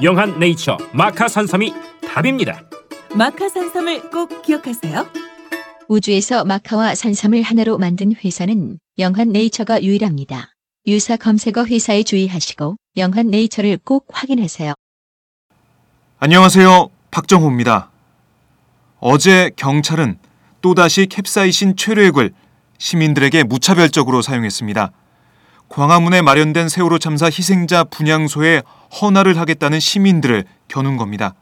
영한 네이처 마카 산삼이 답입니다. 마카 산삼을 꼭 기억하세요. 우주에서 마카와 산삼을 하나로 만든 회사는 영한 네이처가 유일합니다. 유사 검색어 회사에 주의하시고 영한 네이처를 꼭 확인하세요. 안녕하세요 박정호입니다. 어제 경찰은 또다시 캡사이신 최루액을 시민들에게 무차별적으로 사용했습니다. 광화문에 마련된 세월호 참사 희생자 분향소에 헌화를 하겠다는 시민들을 겨눈 겁니다.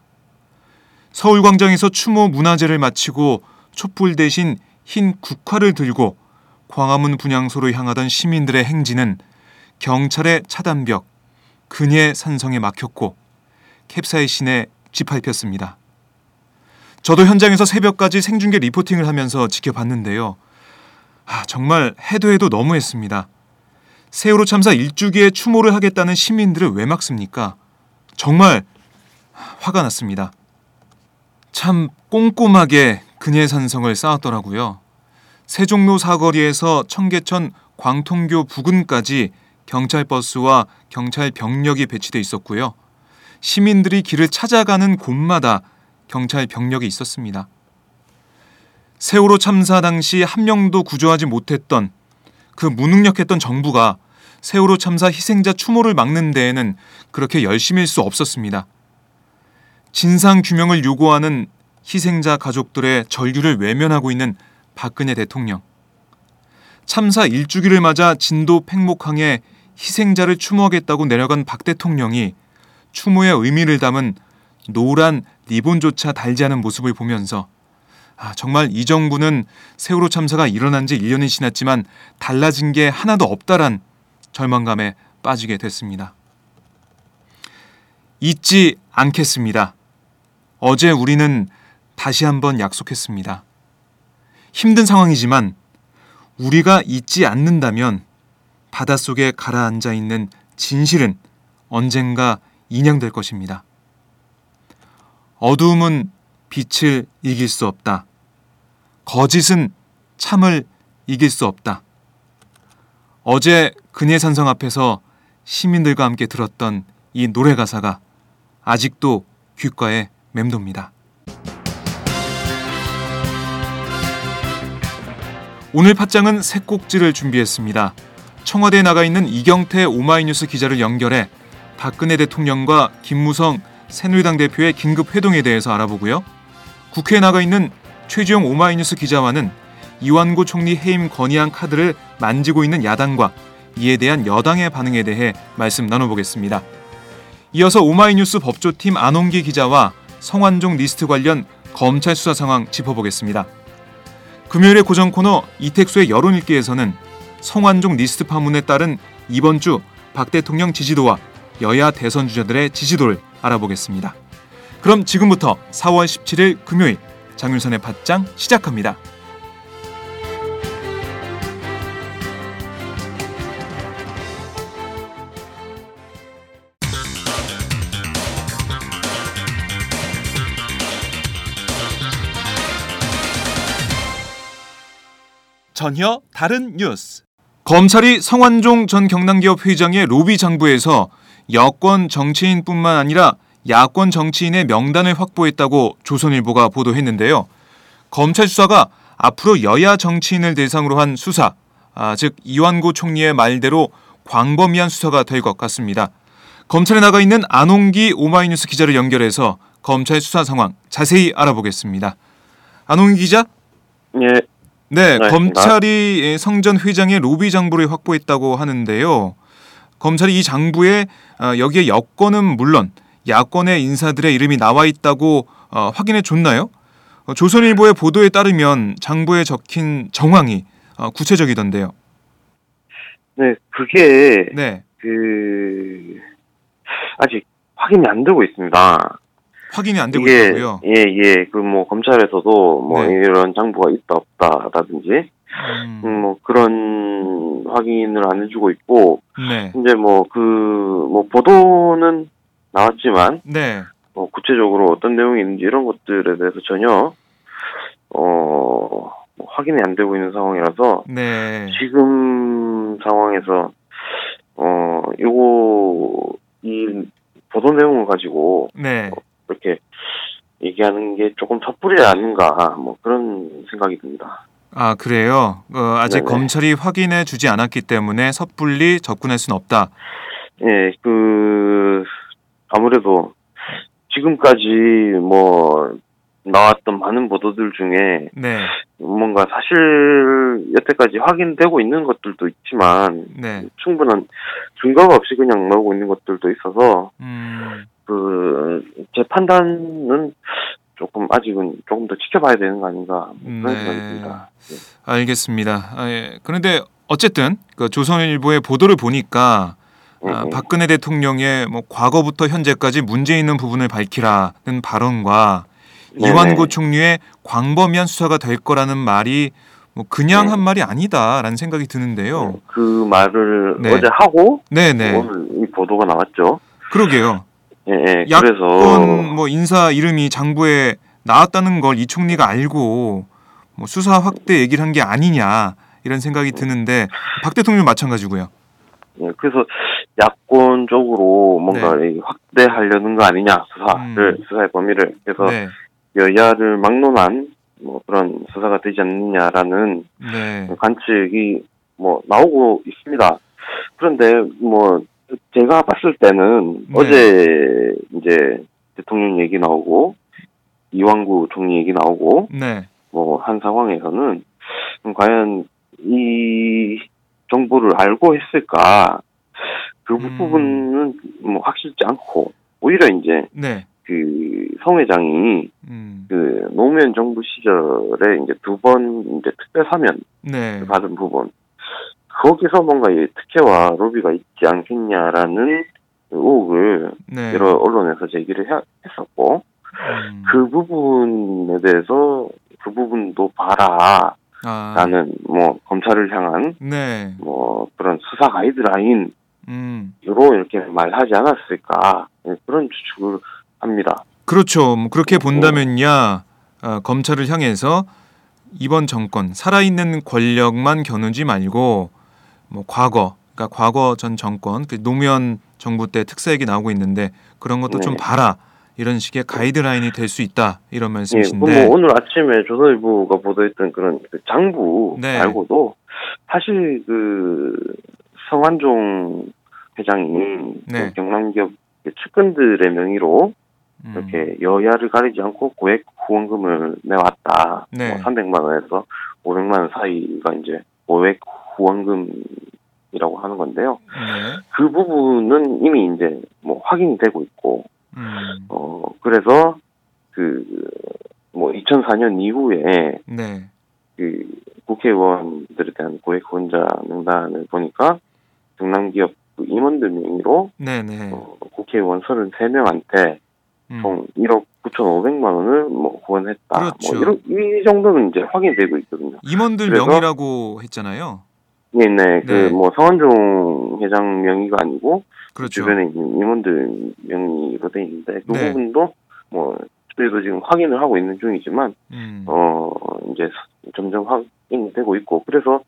서울광장에서 추모 문화제를 마치고 촛불 대신 흰 국화를 들고 광화문 분향소로 향하던 시민들의 행진은 경찰의 차단벽, 근예 산성에 막혔고 캡사이신에 짓밟혔습니다. 저도 현장에서 새벽까지 생중계 리포팅을 하면서 지켜봤는데요. 아, 정말 해도 해도 너무했습니다. 세월호 참사 일주기에 추모를 하겠다는 시민들을 왜 막습니까? 정말 화가 났습니다. 참 꼼꼼하게 근해산성을 쌓았더라고요. 세종로 사거리에서 청계천 광통교 부근까지 경찰 버스와 경찰 병력이 배치돼 있었고요. 시민들이 길을 찾아가는 곳마다 경찰 병력이 있었습니다. 세월호 참사 당시 한 명도 구조하지 못했던 그 무능력했던 정부가 세월호 참사 희생자 추모를 막는 데에는 그렇게 열심일 수 없었습니다. 진상 규명을 요구하는 희생자 가족들의 절규를 외면하고 있는 박근혜 대통령. 참사 일주기를 맞아 진도 팽목항에 희생자를 추모하겠다고 내려간 박 대통령이 추모의 의미를 담은 노란 리본조차 달지 않은 모습을 보면서 아, 정말 이 정부는 세월호 참사가 일어난 지 1년이 지났지만 달라진 게 하나도 없다란 절망감에 빠지게 됐습니다. 잊지 않겠습니다. 어제 우리는 다시 한번 약속했습니다. 힘든 상황이지만 우리가 잊지 않는다면 바닷속에 가라앉아 있는 진실은 언젠가 인양될 것입니다. 어두움은 빛을 이길 수 없다. 거짓은 참을 이길 수 없다. 어제 근해산성 앞에서 시민들과 함께 들었던 이 노래 가사가 아직도 귓가에 맴돕니다. 오늘 팟장은 새 꼭지를 준비했습니다. 청와대에 나가 있는 이경태 오마이뉴스 기자를 연결해 박근혜 대통령과 김무성 새누리당 대표의 긴급 회동에 대해서 알아보고요. 국회에 나가 있는 최지용 오마이뉴스 기자와는 이완구 총리 해임 건의안 카드를 만지고 있는 야당과 이에 대한 여당의 반응에 대해 말씀 나눠보겠습니다. 이어서 오마이뉴스 법조팀 안홍기 기자와 성완종 리스트 관련 검찰 수사 상황 짚어보겠습니다. 금요일의 고정 코너 이택수의 여론 읽기에서는 성완종 리스트 파문에 따른 이번 주 박 대통령 지지도와 여야 대선 주자들의 지지도를 알아보겠습니다. 그럼 지금부터 4월 17일 금요일 장윤선의 밭장 시작합니다. 전혀 다른 뉴스. 검찰이 성완종 전 경남기업 회장의 로비 장부에서 여권 정치인뿐만 아니라 야권 정치인의 명단을 확보했다고 조선일보가 보도했는데요. 검찰 수사가 앞으로 여야 정치인을 대상으로 한 수사, 아, 즉 이완구 총리의 말대로 광범위한 수사가 될 것 같습니다. 검찰에 나가 있는 안홍기 오마이뉴스 기자를 연결해서 검찰 수사 상황 자세히 알아보겠습니다. 안홍기 기자? 예, 네, 네, 검찰이 성전 회장의 로비 장부를 확보했다고 하는데요. 검찰이 이 장부에 어, 여기에 여권은 물론 야권의 인사들의 이름이 나와 있다고 어, 확인해 줬나요? 어, 조선일보의 보도에 따르면 장부에 적힌 정황이 어, 구체적이던데요. 네, 그게 네, 그 아직 확인이 안 되고 있습니다. 확인이 안 되고 이게 있고요. 예, 예, 그 뭐 검찰에서도 뭐 네. 이런 장부가 있다 없다라든지 음, 음, 뭐 그런 확인을 안 해주고 있고 네, 이제 뭐 그뭐 보도는 나왔지만 네, 뭐 구체적으로 어떤 내용이 있는지 이런 것들에 대해서 전혀 어뭐 확인이 안 되고 있는 상황이라서 네, 지금 상황에서 어 요거 이 보도 내용을 가지고 네. 이렇게 얘기하는 게 조금 섣불이 아닌가 뭐 그런 생각이 듭니다. 아 그래요. 어, 아직 네네. 검찰이 확인해 주지 않았기 때문에 섣불리 접근할 수는 없다. 예, 그 아무래도 지금까지 뭐 나왔던 많은 보도들 중에 네, 뭔가 사실 여태까지 확인되고 있는 것들도 있지만 네, 충분한 증거가 없이 그냥 나오고 있는 것들도 있어서 음, 그제 판단은 조금 아직은 조금 더 지켜봐야 되는 거 아닌가 뭐 그런 네. 생각이 듭니다. 예. 알겠습니다. 아, 예. 그런데 어쨌든 그 조선일보의 보도를 보니까 아, 음, 음. 박근혜 대통령의 뭐 과거부터 현재까지 문제 있는 부분을 밝히라는 발언과 네네. 이완구 총리의 광범위한 수사가 될 거라는 말이 뭐 그냥 네. 한 말이 아니다라는 생각이 드는데요. 그 말을 네. 어제 하고 네, 네. 오늘 이 보도가 나왔죠. 그러게요. 예, 예. 야권 뭐 인사 이름이 장부에 나왔다는 걸 이 총리가 알고 뭐 수사 확대 얘기를 한 게 아니냐 이런 생각이 드는데 박 대통령 마찬가지고요. 예, 그래서 야권 쪽으로 뭔가 이 확대하려는 거 아니냐 수사를 네. 음. 수사의 범위를 그래서 네, 여야를 막론한 뭐 그런 수사가 되지 않느냐라는 네, 관측이 뭐 나오고 있습니다. 그런데 뭐 제가 봤을 때는 네. 어제 이제 대통령 얘기 나오고 이왕구 총리 얘기 나오고 네, 뭐한 상황에서는 음, 과연 이 정보를 알고 했을까 그 음. 부분은 뭐 확실치 않고 오히려 이제 네, 그 성 회장이 음, 그 노무현 정부 시절에 이제 두 번 이제 특별 사면 네, 받은 부분. 거기서 뭔가 이 특혜와 로비가 있지 않겠냐라는 의혹을 네, 여러 언론에서 제기를 해- 했었고 음, 그 부분에 대해서 그 부분도 봐라 아, 라는 뭐 검찰을 향한 네, 뭐 그런 수사 가이드라인 으로 음, 이렇게 말하지 않았을까 네, 그런 추측을 합니다. 그렇죠. 뭐 그렇게 본다면야 어, 검찰을 향해서 이번 정권 살아있는 권력만 겨누지 말고 뭐 과거, 그러니까 과거 전 정권 그 노무현 정부 때 특사 얘기 나오고 있는데 그런 것도 좀 네. 봐라 이런 식의 가이드라인이 될 수 있다 이런 예, 말씀이신데 뭐 오늘 아침에 조선일보가 보도했던 그런 그 장부 네. 말고도 사실 그 성완종 회장이 네. 그 경남기업 측근들의 명의로 음, 이렇게 여야를 가리지 않고 고액 후원금을 내왔다. 네. 뭐 300만 원에서 500만 원 사이가 이제 고액 후원금이라고 하는 건데요. 네, 그 부분은 이미 이제 뭐 확인이 되고 있고, 음, 어 그래서 그 뭐 2004년 이후에 네, 그 국회의원들에 대한 고액 후원자 명단을 보니까 경남기업 그 임원들 명의로 네, 네, 어, 국회의원 33명한테 음, 총 1억 9,500만 원을 뭐 후원했다. 그렇죠. 뭐 이런 이 정도는 이제 확인되고 있거든요. 임원들 명의라고 했잖아요. 네, 네. 네. 그뭐 성한종 회장 명의가 아니고 그렇죠. 주변에 있는 임원들 명의로 돼 있는데 그 네. 부분도 뭐 저희도 지금 확인을 하고 있는 중이지만 음, 어 이제 점점 확인이 되고 있고 그래서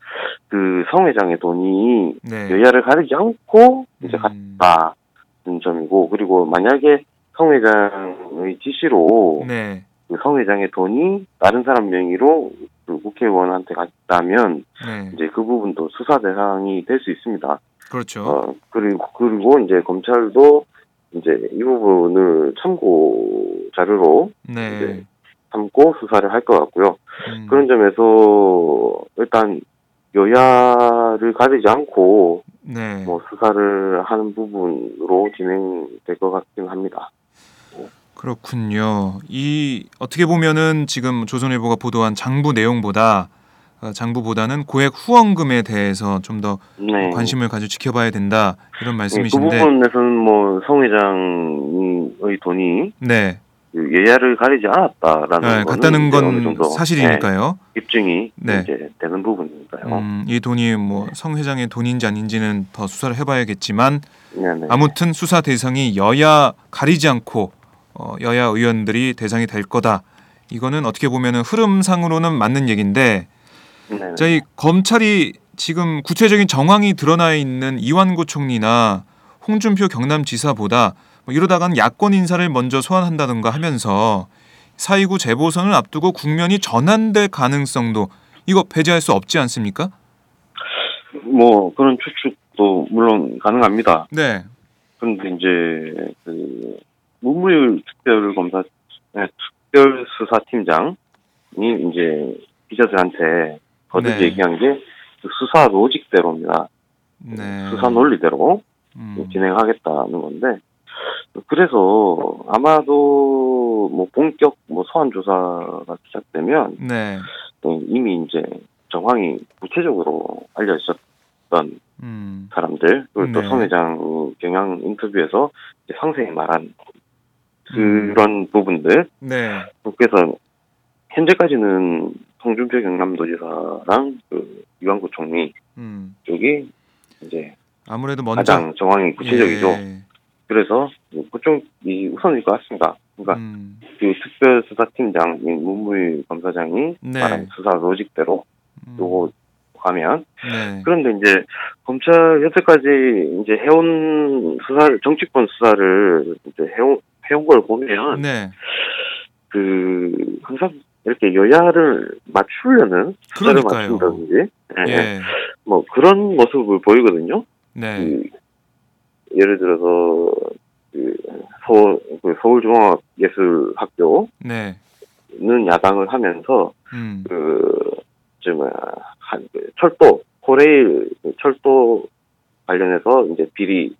그 성 회장의 돈이 네. 여야를 가리지 않고 이제 음. 갔다는 점이고 그리고 만약에 성 회장의 지시로 네. 그성 회장의 돈이 다른 사람 명의로 그 국회의원한테 갔다면 네. 이제 그 부분도 수사 대상이 될 수 있습니다. 그렇죠. 어, 그리고 그리고 이제 검찰도 이제 이 부분을 참고 자료로 네. 이제 삼고 수사를 할 것 같고요. 음. 그런 점에서 일단 여야를 가리지 않고 네. 뭐 수사를 하는 부분으로 진행될 것 같긴 합니다. 그렇군요. 이 어떻게 보면은 지금 조선일보가 보도한 장부 내용보다 어, 장부보다는 고액 후원금에 대해서 좀 더 네. 관심을 가지고 지켜봐야 된다 이런 네, 그 말씀이신데, 부분에서는 뭐 성 회장의 돈이 네, 그 여야를 가리지 않았다라는 네 어느 건 사실이니까요. 네, 입증이 네. 이제 되는 부분이니까요. 음, 이 돈이 뭐 성 회장의 돈인지 아닌지는 더 수사를 해봐야겠지만 네네. 아무튼 수사 대상이 여야 가리지 않고 어, 여야 의원들이 대상이 될 거다. 이거는 어떻게 보면은 흐름상으로는 맞는 얘기인데 네네. 저희 검찰이 지금 구체적인 정황이 드러나 있는 이완구 총리나 홍준표 경남지사보다 뭐 이러다간 야권 인사를 먼저 소환한다든가 하면서 4.29 재보선을 앞두고 국면이 전환될 가능성도 이거 배제할 수 없지 않습니까? 뭐 그런 추측도 물론 가능합니다. 네, 그런데 이제 그 문무일 특별검사 네, 특별수사팀장이 이제 기자들한테 거듭 네. 얘기한 게그 수사 로직대로입니다. 네. 수사 논리대로 음, 진행하겠다는 건데 그래서 아마도 뭐 본격 뭐 소환 조사가 시작되면 네, 네, 이미 이제 정황이 구체적으로 알려졌던 음, 사람들 그리고 네. 또성 회장 경향 인터뷰에서 이제 상세히 말한 음. 그런 부분들 네, 그래서 현재까지는 홍준표 경남도지사랑 그 이완구 총리 음, 쪽이 이제 아무래도 먼저 가장 정황이 구체적이죠. 예, 그래서 뭐 그쪽이 우선일 것 같습니다. 그러니까 음, 그 특별수사팀장인 문무일 검사장이 네. 말한 수사 로직대로 음, 요거 가면 네, 그런데 이제 검찰 여태까지 이제 해온 수사 정치권 수사를 이제 해온 해온 걸 보면 네, 그 항상 이렇게 여야를 맞추려는 수사를. 맞춘다든지. 예, 예, 뭐 그런 모습을 보이거든요. 네, 그 예를 들어서 그 서울 그 서울종합예술학교는 네, 야당을 하면서 음, 그저 뭐야 한 그 철도 코레일 그 철도 관련해서 이제 비리는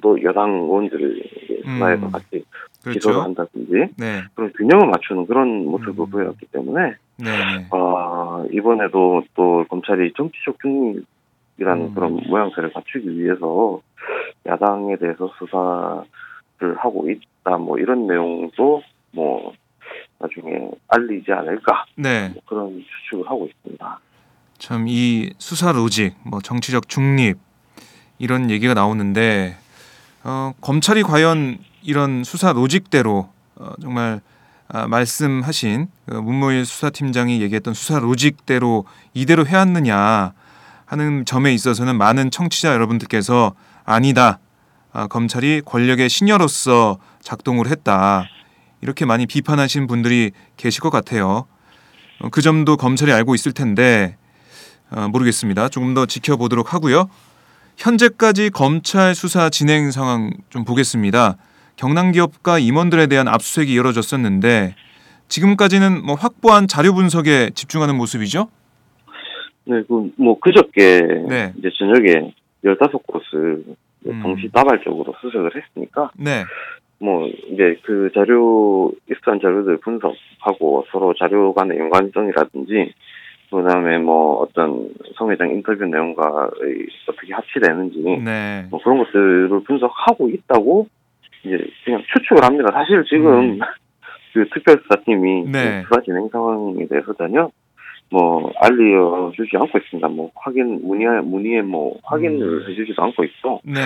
또 여당 의원들을 수사해서 음, 같이 기소를 그렇죠. 한다든지 네, 그런 균형을 맞추는 그런 모습을 음. 보였기 때문에 네, 네, 아 이번에도 또 검찰이 정치적 중립이라는 음. 그런 모양새를 갖추기 위해서 야당에 대해서 수사를 하고 있다 뭐 이런 내용도 뭐 나중에 알리지 않을까 네. 뭐 그런 추측을 하고 있습니다. 참 이 수사 로직, 뭐 정치적 중립 이런 얘기가 나오는데 어, 검찰이 과연 이런 수사 로직대로 어, 정말 아, 말씀하신 그 문무일 수사팀장이 얘기했던 수사 로직대로 이대로 해왔느냐 하는 점에 있어서는 많은 청취자 여러분들께서 아니다. 아, 검찰이 권력의 신여로서 작동을 했다. 이렇게 많이 비판하신 분들이 계실 것 같아요. 어, 그 점도 검찰이 알고 있을 텐데 어, 모르겠습니다. 조금 더 지켜보도록 하고요. 현재까지 검찰 수사 진행 상황 좀 보겠습니다. 경남 기업과 임원들에 대한 압수수색이 이뤄졌었는데 지금까지는 뭐 확보한 자료 분석에 집중하는 모습이죠. 네, 그 뭐 그저께 네. 이제 저녁에 15곳을 음. 동시 다발적으로 수색을 했으니까 네, 뭐 이제 그 자료 익스한 자료들 분석하고 서로 자료 간의 연관성이라든지 그다음에 뭐 어떤 성 회장 인터뷰 내용과 어떻게 합치되는지 네, 뭐 그런 것들을 분석하고 있다고 이제 그냥 추측을 합니다. 사실 지금 음. 그 특별수사팀이 네. 수사 진행 상황에 대해서 전혀 뭐 알려주지 않고 있습니다. 뭐 확인 문의에 문의에 뭐 확인을 음. 해주지도 않고 있고 네,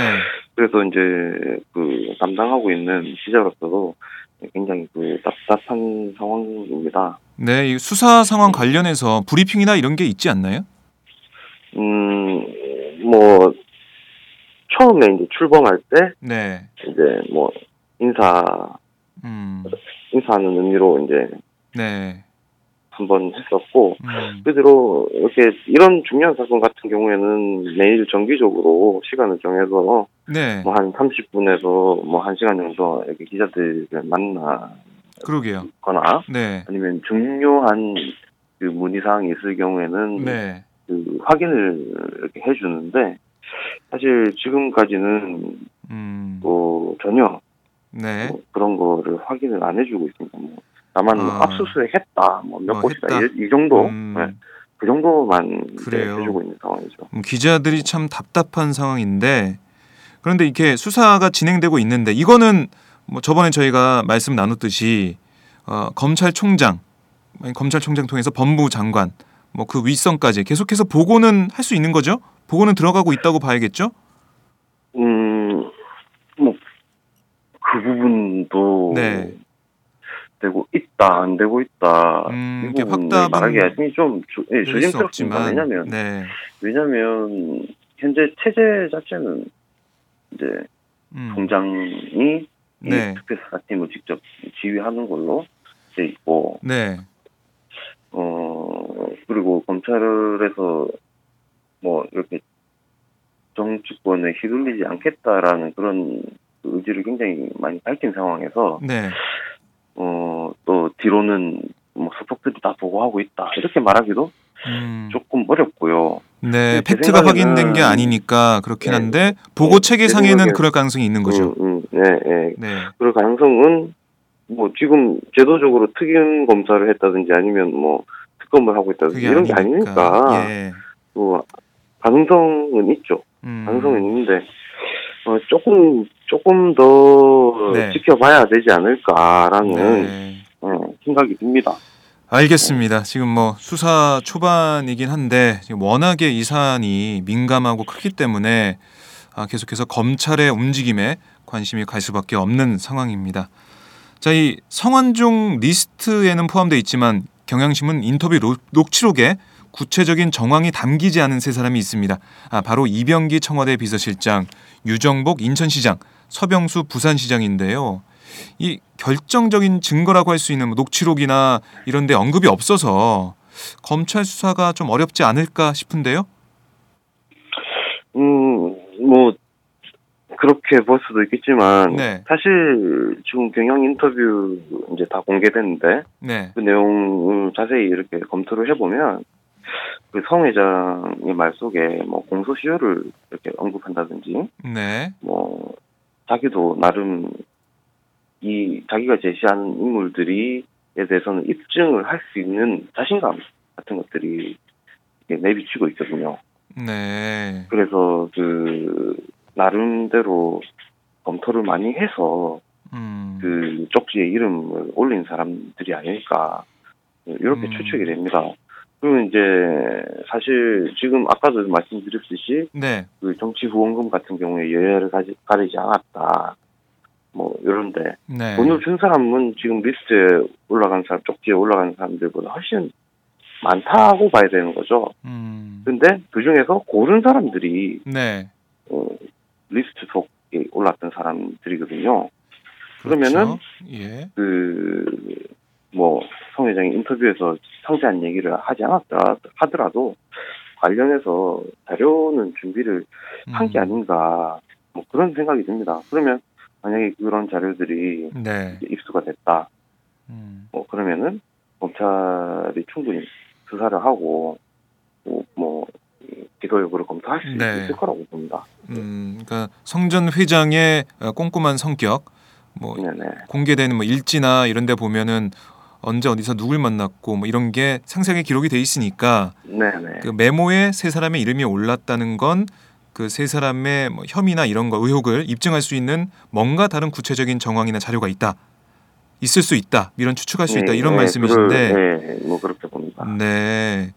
그래서 이제 그 담당하고 있는 기자로서도 굉장히 그 답답한 상황입니다. 네, 이 수사 상황 관련해서 브리핑이나 이런 게 있지 않나요? 음, 뭐, 처음에 이제 출범할 때, 네. 이제 뭐, 인사, 음. 인사하는 의미로 이제 네. 한번 했었고, 음. 그대로 이렇게 이런 중요한 사건 같은 경우에는 매일 정기적으로 시간을 정해서 네. 뭐한 30분에서 뭐 1시간 정도 이렇게 기자들을 만나거나 그러게요. 네. 아니면 중요한 그 문의 사항이 있을 경우에는 네. 그 확인을 이렇게 해주는데 사실 지금까지는 음. 뭐 전혀 네. 뭐 그런 거를 확인을 안 해주고 있습니다. 뭐 다만 뭐 아. 압수수색했다, 뭐몇 어, 곳이다 했다. 이, 이 정도, 음. 네, 그 정도만 그래요. 해주고 있는 상황이죠. 음, 기자들이 참 답답한 상황인데 그런데 이렇게 수사가 진행되고 있는데 이거는 뭐 저번에 저희가 말씀 나눴듯이 어, 검찰총장 검찰총장 통해서 법무장관 뭐 그 윗선까지 계속해서 보고는 할 수 있는 거죠? 보고는 들어가고 있다고 봐야겠죠? 음, 뭐, 그 부분도 네. 되고 있다, 안 되고 있다. 음, 이 부분을 말하기가 좀 조, 예. 없지만 왜냐면, 네. 왜냐면, 현재 체제 자체는 이제 음, 총장이 네. 이 특별수사팀을 직접 지휘하는 걸로 돼 있고, 네. 어, 그리고 검찰에서 뭐 이렇게 정치권에 휘둘리지 않겠다라는 그런 의지를 굉장히 많이 밝힌 상황에서, 네. 어, 또 뒤로는 뭐 수석들이 다 보고하고 있다. 이렇게 말하기도 음, 조금 어렵고요. 네, 제 팩트가 확인된 게 아니니까 그렇긴 네. 한데 보고 네, 체계 제 상에는 생각엔- 그럴 가능성이 있는 거죠. 음, 음, 네, 네. 네. 그럴 가능성은 뭐 지금 제도적으로 특임 검사를 했다든지 아니면 뭐 특검을 하고 있다든지 이런 게 아니니까. 아니니까 예. 뭐 가능성은 있죠. 음. 가능성은 있는데 어, 조금 조금 더 네. 지켜봐야 되지 않을까라는 네. 어, 생각이 듭니다. 알겠습니다. 지금 뭐 수사 초반이긴 한데 워낙에 이 사안이 민감하고 크기 때문에 아, 계속해서 검찰의 움직임에 관심이 갈 수밖에 없는 상황입니다. 자, 이 성완종 리스트에는 포함되어 있지만 경향신문 인터뷰 로- 녹취록에 구체적인 정황이 담기지 않은 세 사람이 있습니다. 아, 바로 이병기 청와대 비서실장, 유정복 인천시장, 서병수 부산시장인데요. 이 결정적인 증거라고 할 수 있는 뭐 녹취록이나 이런 데 언급이 없어서 검찰 수사가 좀 어렵지 않을까 싶은데요. 음, 뭐 그렇게 볼 수도 있겠지만 네. 사실 지금 경영 인터뷰 이제 다 공개됐는데 네. 그 내용을 자세히 이렇게 검토를 해보면 그성 회장의 말 속에 뭐 공소시효를 이렇게 언급한다든지 네. 뭐 자기도 나름 이 자기가 제시한 인물들이에 대해서는 입증을 할 수 있는 자신감 같은 것들이 내비치고 있거든요. 네. 그래서 그 나름대로 검토를 많이 해서 음. 그 쪽지에 이름을 올린 사람들이 아닐까 이렇게 음. 추측이 됩니다. 그리고 이제 사실 지금 아까도 말씀드렸듯이 네. 그 정치 후원금 같은 경우에 여야를 가지, 가리지 않았다. 뭐 이런데 네. 돈을 준 사람은 지금 리스트에 올라간 사람 쪽지에 올라간 사람들보다 훨씬 많다고 봐야 되는 거죠. 음. 근데 그 중에서 고른 사람들이 네. 어, 리스트 속에 올랐던 사람들이거든요. 그러면은 그렇죠. 예. 그, 뭐, 성 회장이 인터뷰에서 상세한 얘기를 하지 않았더라, 하더라도 관련해서 자료는 준비를 한게 음. 아닌가, 뭐 그런 생각이 듭니다. 그러면 만약에 그런 자료들이 네. 입수가 됐다, 음. 뭐 그러면은 검찰이 충분히 수사를 하고, 뭐, 뭐 기소 여부를 검토할 수 네. 있을 거라고 봅니다. 음. 그러니까 성전 회장의 어, 꼼꼼한 성격 뭐 네네. 공개되는 뭐 일지나 이런 데 보면은 언제 어디서 누굴 만났고 뭐 이런 게 상세하게 기록이 돼 있으니까 네네. 그 메모에 세 사람의 이름이 올랐다는 건 그 세 사람의 뭐 혐의나 이런 거 의혹을 입증할 수 있는 뭔가 다른 구체적인 정황이나 자료가 있다. 있을 수 있다. 이런 추측할 수 있다. 네, 이런 네, 말씀이신데 그걸, 네, 뭐 그렇게 봅니다. 네.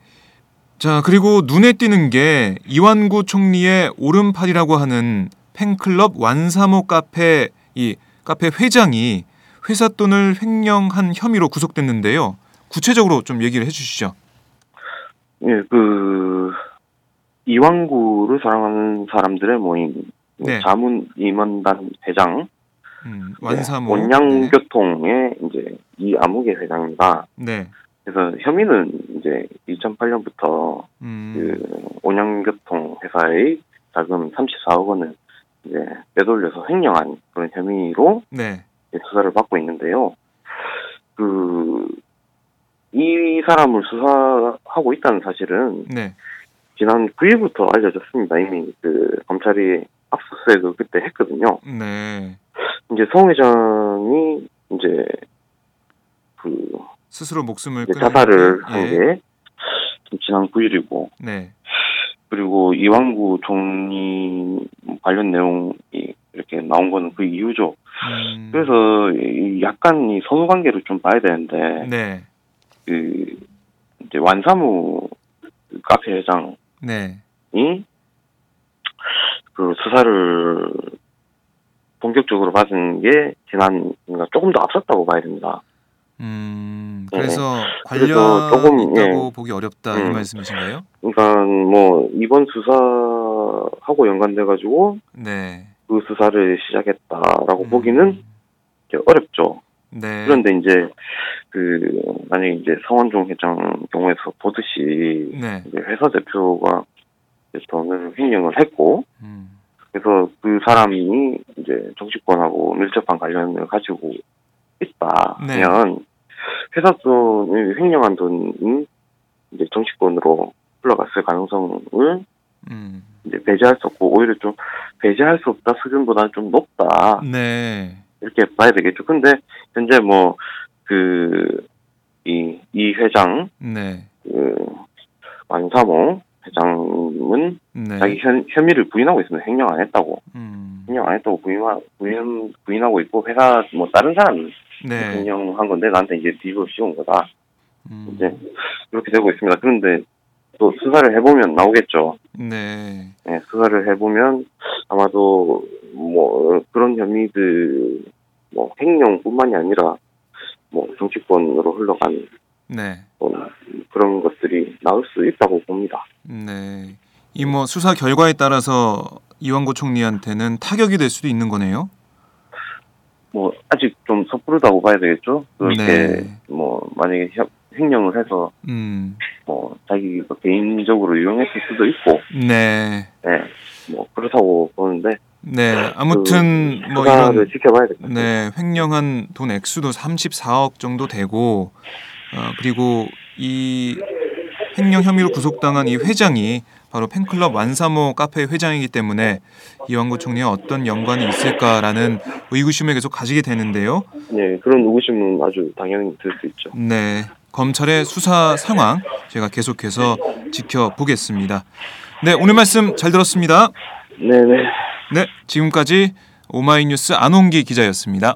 자, 그리고 눈에 띄는 게 이완구 총리의 오른팔이라고 하는 팬클럽 완사모 카페 이 카페 회장이 회사 돈을 횡령한 혐의로 구속됐는데요. 구체적으로 좀 얘기를 해주시죠. 예, 그 이왕구를 사랑하는 사람들의 모임 뭐 네. 자문 임원단 회장 음, 네, 완사모. 온양교통의 이제 이아무개 회장입니다. 네. 그래서 혐의는 이제 2008년부터 음, 그 온양교통 회사의 자금 34억 원을 이제 빼돌려서 횡령한 그런 혐의로 네. 이제 수사를 받고 있는데요. 그, 이 사람을 수사하고 있다는 사실은 네. 지난 9일부터 알려졌습니다. 이미 그 검찰이 압수수색을 그때 했거든요. 네. 이제 성 회장이 이제 그 스스로 목숨을 자살을 한 예. 게 지난 9일이고 네. 그리고 이왕구 총리 관련 내용이 이렇게 나온 거는 그 이유죠. 음, 그래서 이 약간 이 선후 관계를 좀 봐야 되는데 네. 그 이제 완사무 그 카페 회장이 네. 그 수사를 본격적으로 받은 게 지난 그러니까 조금 더 앞섰다고 봐야 됩니다. 음, 네. 그래서 그래서 관련 조금, 있다고 예. 보기 어렵다 이 음. 말씀이신가요? 그러니까 뭐 이번 수사하고 연관돼 가지고 네. 그 수사를 시작했다라고 음, 보기는 어렵죠. 네. 그런데 이제 그 만약에 이제 성원종 회장 경우에서 보듯이 네. 회사 대표가 돈을 횡령을 했고 음, 그래서 그 사람이 이제 정치권하고 밀접한 관련을 가지고 있다면 회사 돈을 횡령한 돈이 이제 정치권으로 흘러갔을 가능성을 음. 이제 배제할 수 없고 오히려 좀 배제할 수 없다 수준보다는 좀 높다 네. 이렇게 봐야 되겠죠. 근데 현재 뭐 그 이이 회장 네. 그 왕사모 회장 은 네. 자기 현, 혐의를 부인하고 있습니다. 횡령 안 했다고. 음. 횡령 안 했다고 부인, 부인, 부인하고 있고, 회사, 뭐, 다른 사람이 네. 횡령한 건데, 나한테 이제 뒤집어 씌운 거다. 음. 이제, 이렇게 되고 있습니다. 그런데, 또 수사를 해보면 나오겠죠. 네. 예, 수사를 해보면, 아마도, 뭐, 그런 혐의들, 뭐, 횡령뿐만이 아니라, 뭐, 정치권으로 흘러간 네. 뭐 그런 것들이 나올 수 있다고 봅니다. 네. 이 뭐 수사 결과에 따라서 이완구 총리한테는 타격이 될 수도 있는 거네요. 뭐 아직 좀 섣부르다고 봐야 되겠죠. 그렇게 네. 뭐 만약에 혀- 횡령을 해서 음. 뭐 자기가 개인적으로 이용했을 수도 있고, 네. 네, 뭐 그렇다고 보는데 네. 아무튼 그 뭐 이런 지켜봐야 될. 네, 횡령한 돈 액수도 34억 정도 되고 어, 그리고 이 횡령 혐의로 구속당한 이 회장이 바로 팬클럽 완사모 카페 회장이기 때문에 이완구 총리와 어떤 연관이 있을까라는 의구심을 계속 가지게 되는데요. 네, 그런 의구심은 아주 당연히 들 수 있죠. 네, 검찰의 수사 상황 제가 계속해서 지켜보겠습니다. 네, 오늘 말씀 잘 들었습니다. 네, 네. 네, 지금까지 오마이뉴스 안홍기 기자였습니다.